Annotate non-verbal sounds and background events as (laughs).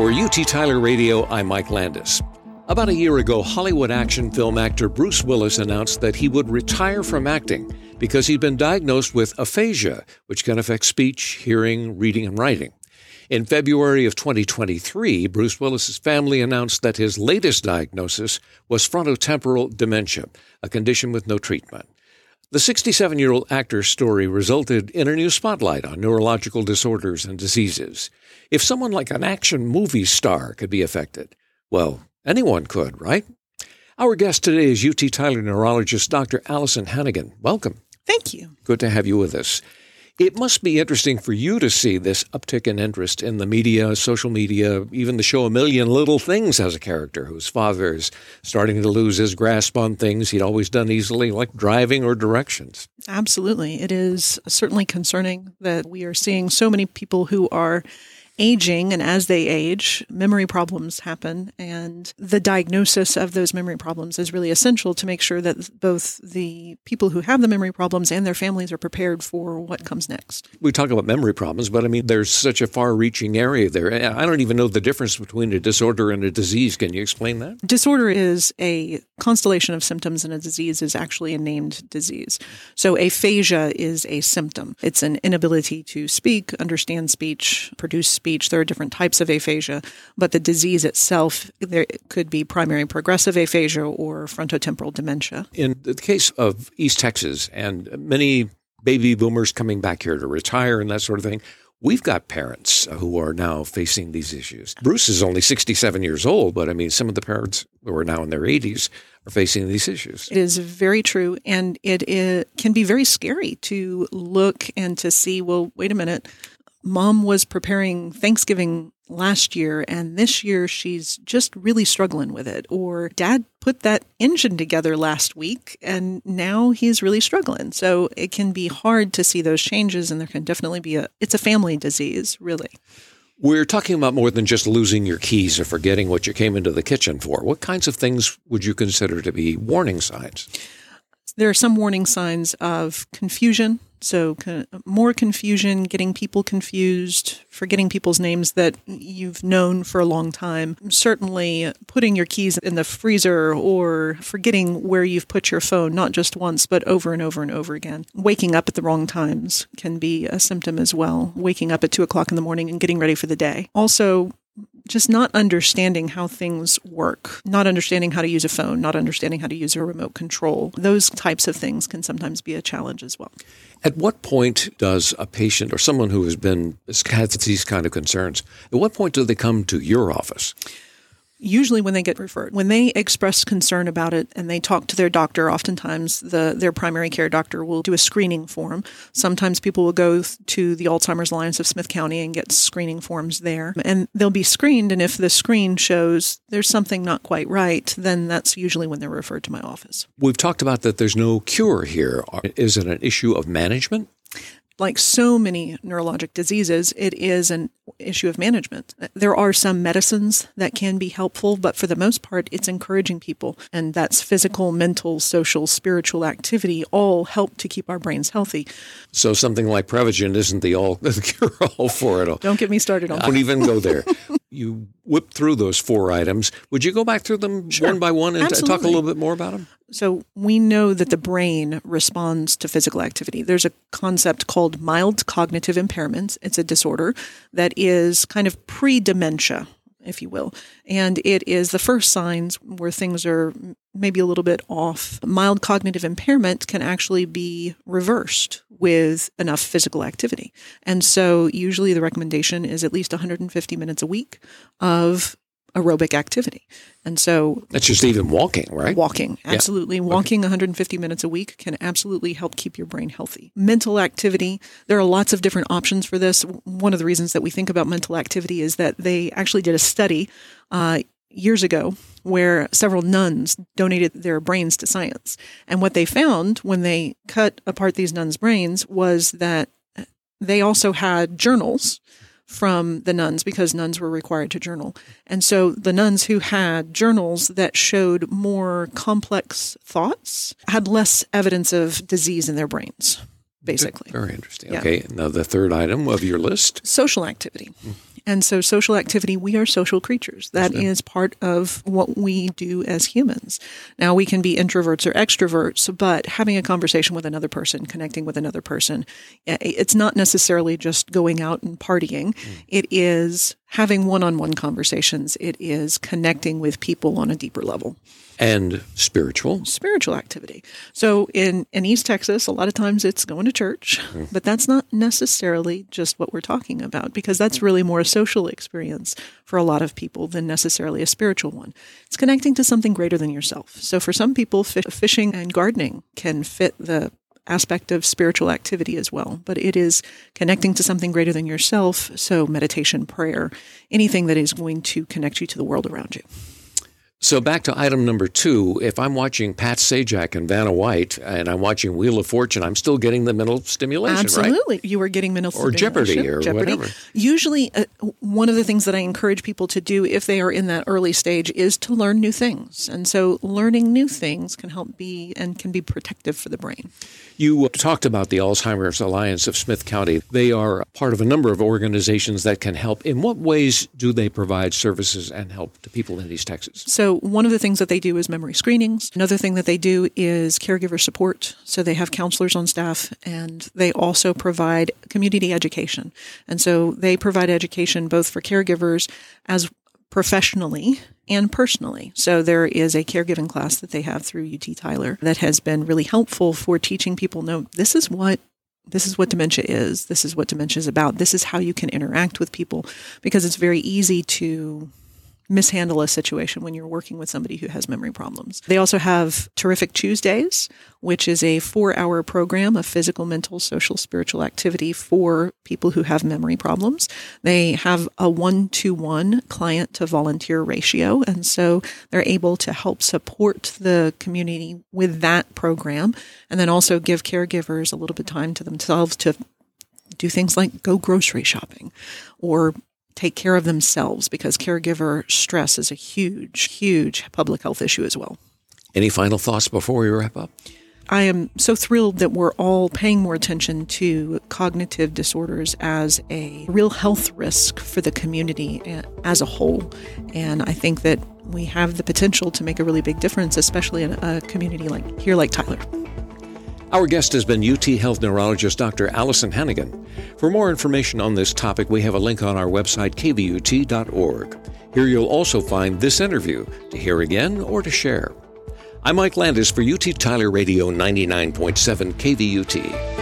For UT Tyler Radio, I'm Mike Landis. About a year ago, Hollywood action film actor Bruce Willis announced that he would retire from acting because he'd been diagnosed with aphasia, which can affect speech, hearing, reading, and writing. In February of 2023, Bruce Willis's family announced that his latest diagnosis was frontotemporal dementia, a condition with no treatment. The 67 year old actor's story resulted in a new spotlight on neurological disorders and diseases. If someone like an action movie star could be affected, well, anyone could, right? Our guest today is UT Tyler neurologist Dr. Allison Hennigan. Welcome. Thank you. Good to have you with us. It must be interesting for you to see this uptick in interest in the media, social media, even the show A Million Little Things has a character whose father is starting to lose his grasp on things he'd always done easily, like driving or directions. Absolutely. It is certainly concerning that we are seeing so many people who are aging and as they age, memory problems happen. And the diagnosis of those memory problems is really essential to make sure that both the people who have the memory problems and their families are prepared for what comes next. We talk about memory problems, but I mean, there's such a far reaching area there. I don't even know the difference between a disorder and a disease. Can you explain that? Disorder is a constellation of symptoms, and a disease is actually a named disease. So, aphasia is a symptom, it's an inability to speak, understand speech, produce speech speech. There are different types of aphasia, but the disease itself, there could be primary progressive aphasia or frontotemporal dementia. In the case of East Texas and many baby boomers coming back here to retire and that sort of thing, We've got parents who are now facing these issues. Bruce is only 67 years old, but I mean, some of the parents who are now in their 80s are facing these issues. It is very true. And it, it can be very scary to look and to see, well, wait a minute, mom was preparing Thanksgiving last year and this year she's just really struggling with it. Or dad put that engine together last week and now he's really struggling. So it can be hard to see those changes and there can definitely be a, it's a family disease, really. We're talking about more than just losing your keys or forgetting what you came into the kitchen for. What kinds of things would you consider to be warning signs? There are some warning signs of confusion, so more confusion, getting people confused, forgetting people's names that you've known for a long time. Certainly putting your keys in the freezer or forgetting where you've put your phone, not just once, but over and over and over again. Waking up at the wrong times can be a symptom as well. Waking up at two o'clock in the morning and getting ready for the day. Also, just not understanding how things work, not understanding how to use a phone, not understanding how to use a remote control. Those types of things can sometimes be a challenge as well. At what point does a patient or someone who has been has these kind of concerns, at what point do they come to your office? Usually when they get referred. When they express concern about it and they talk to their doctor, oftentimes the their primary care doctor will do a screening form. Sometimes people will go to the Alzheimer's Alliance of Smith County and get screening forms there. And they'll be screened and if the screen shows there's something not quite right, then that's usually when they're referred to my office. We've talked about that there's no cure here. Is it an issue of management? like so many neurologic diseases, it is an issue of management. There are some medicines that can be helpful, but for the most part, it's encouraging people. And that's physical, mental, social, spiritual activity all help to keep our brains healthy. So something like Prevagen isn't the all (laughs) the cure all for it. All. Don't get me started on I don't even go there. (laughs) you whip through those four items. Would you go back through them sure. one by one and t- talk a little bit more about them? So, we know that the brain responds to physical activity. There's a concept called mild cognitive impairment. It's a disorder that is kind of pre dementia, if you will. And it is the first signs where things are maybe a little bit off. Mild cognitive impairment can actually be reversed with enough physical activity. And so usually the recommendation is at least 150 minutes a week of aerobic activity. And so that's just even walking, right? Walking, absolutely. Yeah. Walking okay. 150 minutes a week can absolutely help keep your brain healthy. Mental activity, there are lots of different options for this. One of the reasons that we think about mental activity is that they actually did a study uh, years ago where several nuns donated their brains to science. And what they found when they cut apart these nuns' brains was that they also had journals from the nuns because nuns were required to journal. And so the nuns who had journals that showed more complex thoughts had less evidence of disease in their brains basically. Very interesting. Yeah. Okay. Now, the third item of your list Social activity. And so, social activity, we are social creatures. That is part of what we do as humans. Now, we can be introverts or extroverts, but having a conversation with another person, connecting with another person, eh, it's not necessarily just going out and partying. Mm. It is having one on one conversations, it is connecting with people on a deeper level and spiritual. spiritual activity. So in, in East Texas, a lot of times it's going to church, mm-hmm. but that's not necessarily just what we're talking about because that's really more a social experience for a lot of people than necessarily a spiritual one. It's connecting to something greater than yourself. So for some people, fi- fishing and gardening can fit the aspect of spiritual activity as well, but it is connecting to something greater than yourself. So meditation, prayer, anything that is going to connect you to the world around you. So back to item number two. If I'm watching Pat Sajak and Vanna White and I'm watching Wheel of Fortune, I'm still getting the mental stimulation, right? Absolutely. You are getting mental stimulation. Or Jeopardy or whatever. Usually, uh, one of the things that I encourage people to do if they are in that early stage is to learn new things. And so, learning new things can help be and can be protective for the brain. You talked about the Alzheimer's Alliance of Smith County. They are part of a number of organizations that can help. In what ways do they provide services and help to people in East Texas? So, one of the things that they do is memory screenings. Another thing that they do is caregiver support. So, they have counselors on staff and they also provide community education. And so, they provide education both for caregivers as professionally and personally. So, there is a caregiving class that they have through UT Tyler that has been really helpful for teaching people no, this is what this is what dementia is. This is what dementia is about. This is how you can interact with people because it's very easy to mishandle a situation when you're working with somebody who has memory problems. They also have Terrific Tuesdays, which is a four hour program of physical, mental, social, spiritual activity for people who have memory problems. They have a one to one client to volunteer ratio. And so they're able to help support the community with that program and then also give caregivers a little bit of time to themselves to do things like go grocery shopping or take care of themselves because caregiver stress is a huge, huge public health issue as well. Any final thoughts before we wrap up? I am so thrilled that we're all paying more attention to cognitive disorders as a real health risk for the community as a whole. And I think that we have the potential to make a really big difference, especially in a community like here, like Tyler. Our guest has been UT Health neurologist Dr. Allison Hennigan. For more information on this topic, we have a link on our website, kvut.org. Here you'll also find this interview to hear again or to share. I'm Mike Landis for UT Tyler Radio 99.7 KVUT.